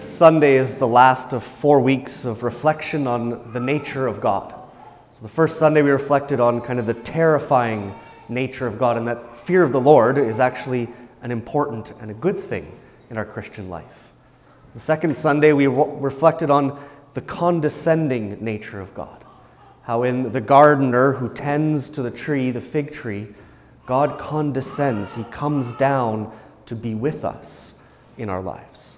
This Sunday is the last of four weeks of reflection on the nature of God. So, the first Sunday we reflected on kind of the terrifying nature of God, and that fear of the Lord is actually an important and a good thing in our Christian life. The second Sunday we re- reflected on the condescending nature of God. How, in the gardener who tends to the tree, the fig tree, God condescends. He comes down to be with us in our lives.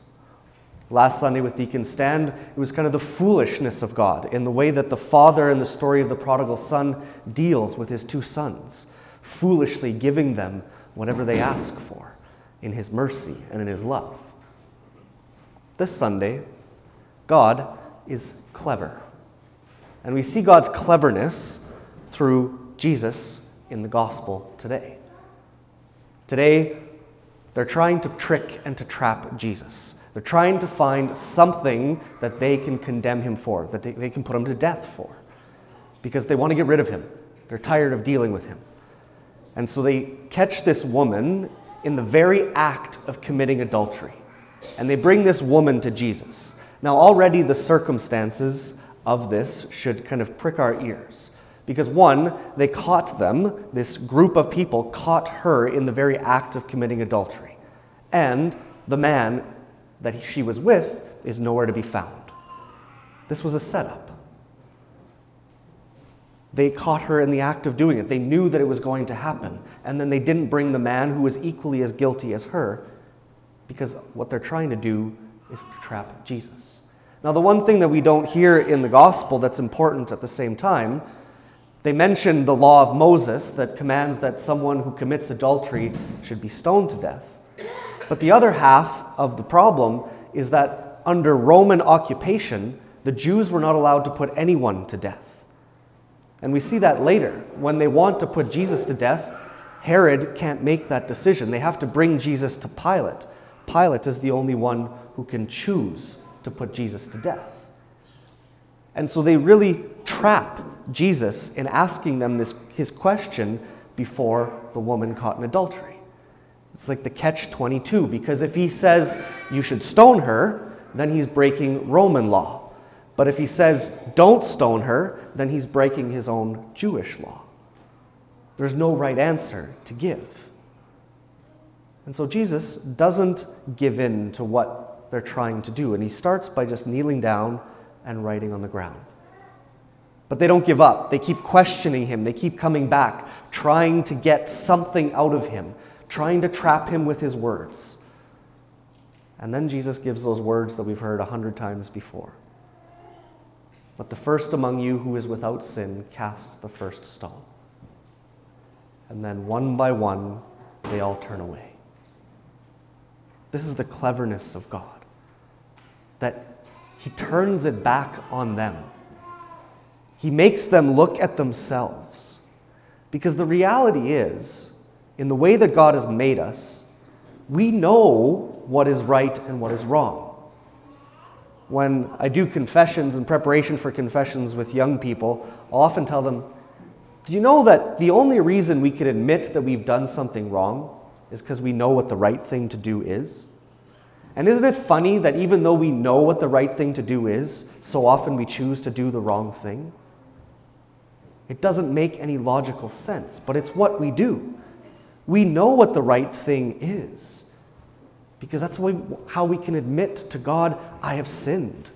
Last Sunday with Deacon Stan, it was kind of the foolishness of God in the way that the father in the story of the prodigal son deals with his two sons, foolishly giving them whatever they ask for in his mercy and in his love. This Sunday, God is clever. And we see God's cleverness through Jesus in the gospel today. Today, they're trying to trick and to trap Jesus. They're trying to find something that they can condemn him for, that they, they can put him to death for, because they want to get rid of him. They're tired of dealing with him. And so they catch this woman in the very act of committing adultery. And they bring this woman to Jesus. Now, already the circumstances of this should kind of prick our ears. Because one, they caught them, this group of people caught her in the very act of committing adultery. And the man that she was with is nowhere to be found. This was a setup. They caught her in the act of doing it. They knew that it was going to happen. And then they didn't bring the man who was equally as guilty as her because what they're trying to do is trap Jesus. Now, the one thing that we don't hear in the gospel that's important at the same time, they mention the law of Moses that commands that someone who commits adultery should be stoned to death. But the other half of the problem is that under Roman occupation, the Jews were not allowed to put anyone to death. And we see that later. When they want to put Jesus to death, Herod can't make that decision. They have to bring Jesus to Pilate. Pilate is the only one who can choose to put Jesus to death. And so they really trap Jesus in asking them this, his question before the woman caught in adultery. It's like the catch 22, because if he says you should stone her, then he's breaking Roman law. But if he says don't stone her, then he's breaking his own Jewish law. There's no right answer to give. And so Jesus doesn't give in to what they're trying to do, and he starts by just kneeling down and writing on the ground. But they don't give up. They keep questioning him. They keep coming back, trying to get something out of him trying to trap him with his words. And then Jesus gives those words that we've heard a hundred times before. Let the first among you who is without sin cast the first stone. And then one by one, they all turn away. This is the cleverness of God, that He turns it back on them. He makes them look at themselves. Because the reality is, in the way that God has made us, we know what is right and what is wrong. When I do confessions in preparation for confessions with young people, I'll often tell them, Do you know that the only reason we can admit that we've done something wrong is because we know what the right thing to do is? And isn't it funny that even though we know what the right thing to do is, so often we choose to do the wrong thing? It doesn't make any logical sense, but it's what we do. We know what the right thing is because that's how we can admit to God, I have sinned.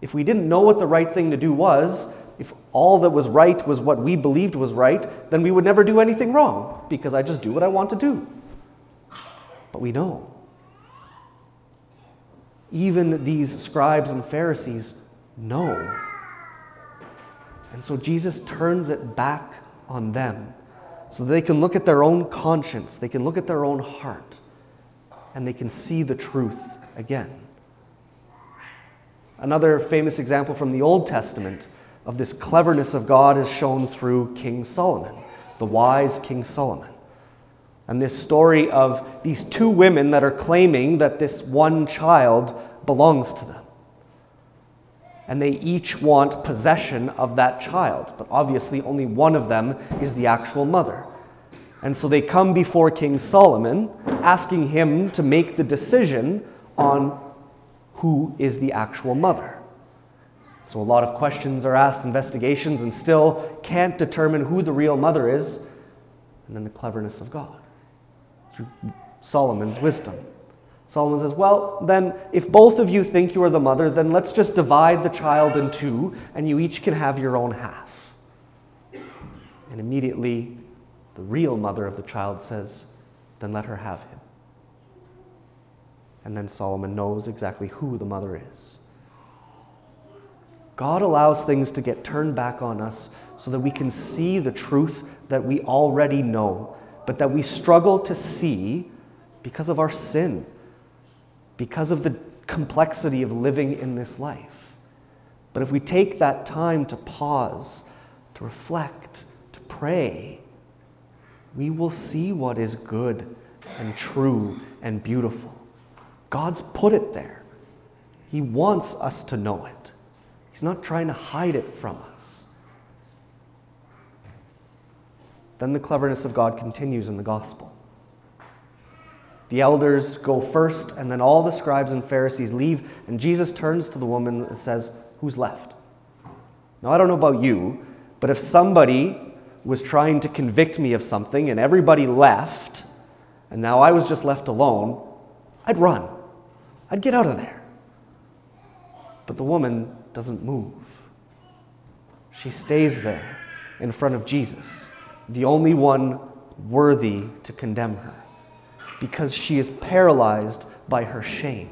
If we didn't know what the right thing to do was, if all that was right was what we believed was right, then we would never do anything wrong because I just do what I want to do. But we know. Even these scribes and Pharisees know. And so Jesus turns it back on them so they can look at their own conscience, they can look at their own heart, and they can see the truth again. Another famous example from the Old Testament of this cleverness of God is shown through King Solomon, the wise King Solomon. And this story of these two women that are claiming that this one child belongs to them and they each want possession of that child. But obviously, only one of them is the actual mother. And so they come before King Solomon, asking him to make the decision on who is the actual mother. So a lot of questions are asked, investigations, and still can't determine who the real mother is. And then the cleverness of God through Solomon's wisdom. Solomon says, Well, then, if both of you think you are the mother, then let's just divide the child in two, and you each can have your own half. And immediately, the real mother of the child says, Then let her have him. And then Solomon knows exactly who the mother is. God allows things to get turned back on us so that we can see the truth that we already know, but that we struggle to see because of our sin because of the complexity of living in this life. But if we take that time to pause, to reflect, to pray, we will see what is good and true and beautiful. God's put it there. He wants us to know it. He's not trying to hide it from us. Then the cleverness of God continues in the gospel. The elders go first, and then all the scribes and Pharisees leave, and Jesus turns to the woman and says, Who's left? Now, I don't know about you, but if somebody was trying to convict me of something and everybody left, and now I was just left alone, I'd run. I'd get out of there. But the woman doesn't move. She stays there in front of Jesus, the only one worthy to condemn her because she is paralyzed by her shame.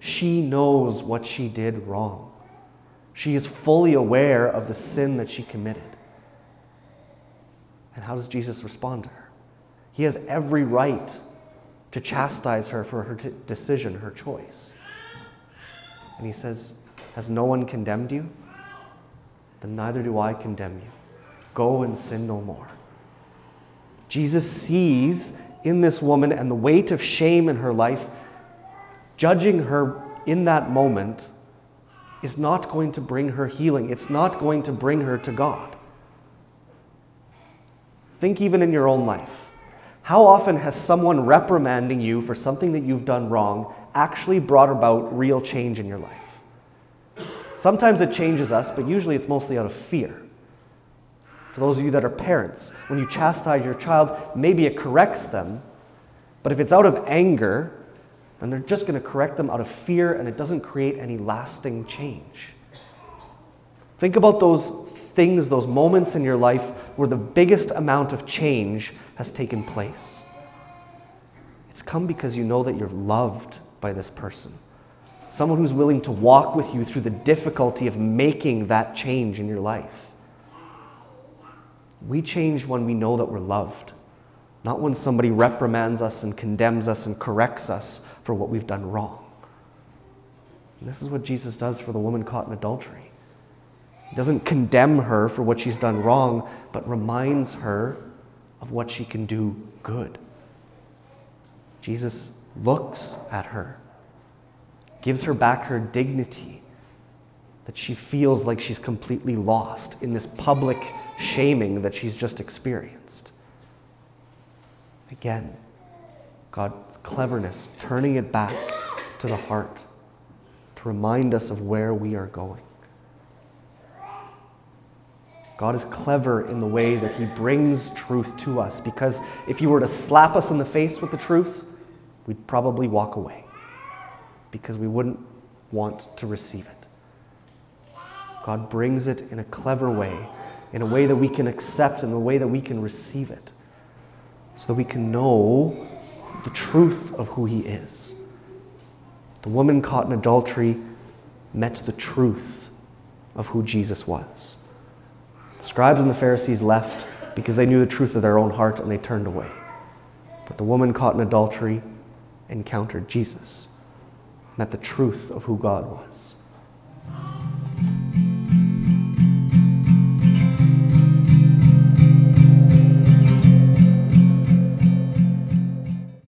She knows what she did wrong. She is fully aware of the sin that she committed. And how does Jesus respond to her? He has every right to chastise her for her t- decision, her choice. And he says, Has no one condemned you? Then neither do I condemn you. Go and sin no more. Jesus sees in this woman and the weight of shame in her life, judging her in that moment is not going to bring her healing. It's not going to bring her to God. Think even in your own life. How often has someone reprimanding you for something that you've done wrong actually brought about real change in your life? Sometimes it changes us, but usually it's mostly out of fear. For those of you that are parents, when you chastise your child, maybe it corrects them, but if it's out of anger, then they're just going to correct them out of fear and it doesn't create any lasting change. Think about those things, those moments in your life where the biggest amount of change has taken place. It's come because you know that you're loved by this person. Someone who's willing to walk with you through the difficulty of making that change in your life. We change when we know that we're loved, not when somebody reprimands us and condemns us and corrects us for what we've done wrong. And this is what Jesus does for the woman caught in adultery. He doesn't condemn her for what she's done wrong, but reminds her of what she can do good. Jesus looks at her, gives her back her dignity, that she feels like she's completely lost in this public shaming that she's just experienced. Again, God's cleverness, turning it back to the heart to remind us of where we are going. God is clever in the way that He brings truth to us because if He were to slap us in the face with the truth, we'd probably walk away because we wouldn't want to receive it. God brings it in a clever way in a way that we can accept, in a way that we can receive it, so that we can know the truth of who He is. The woman caught in adultery met the truth of who Jesus was. The scribes and the Pharisees left because they knew the truth of their own heart and they turned away. But the woman caught in adultery encountered Jesus, met the truth of who God was.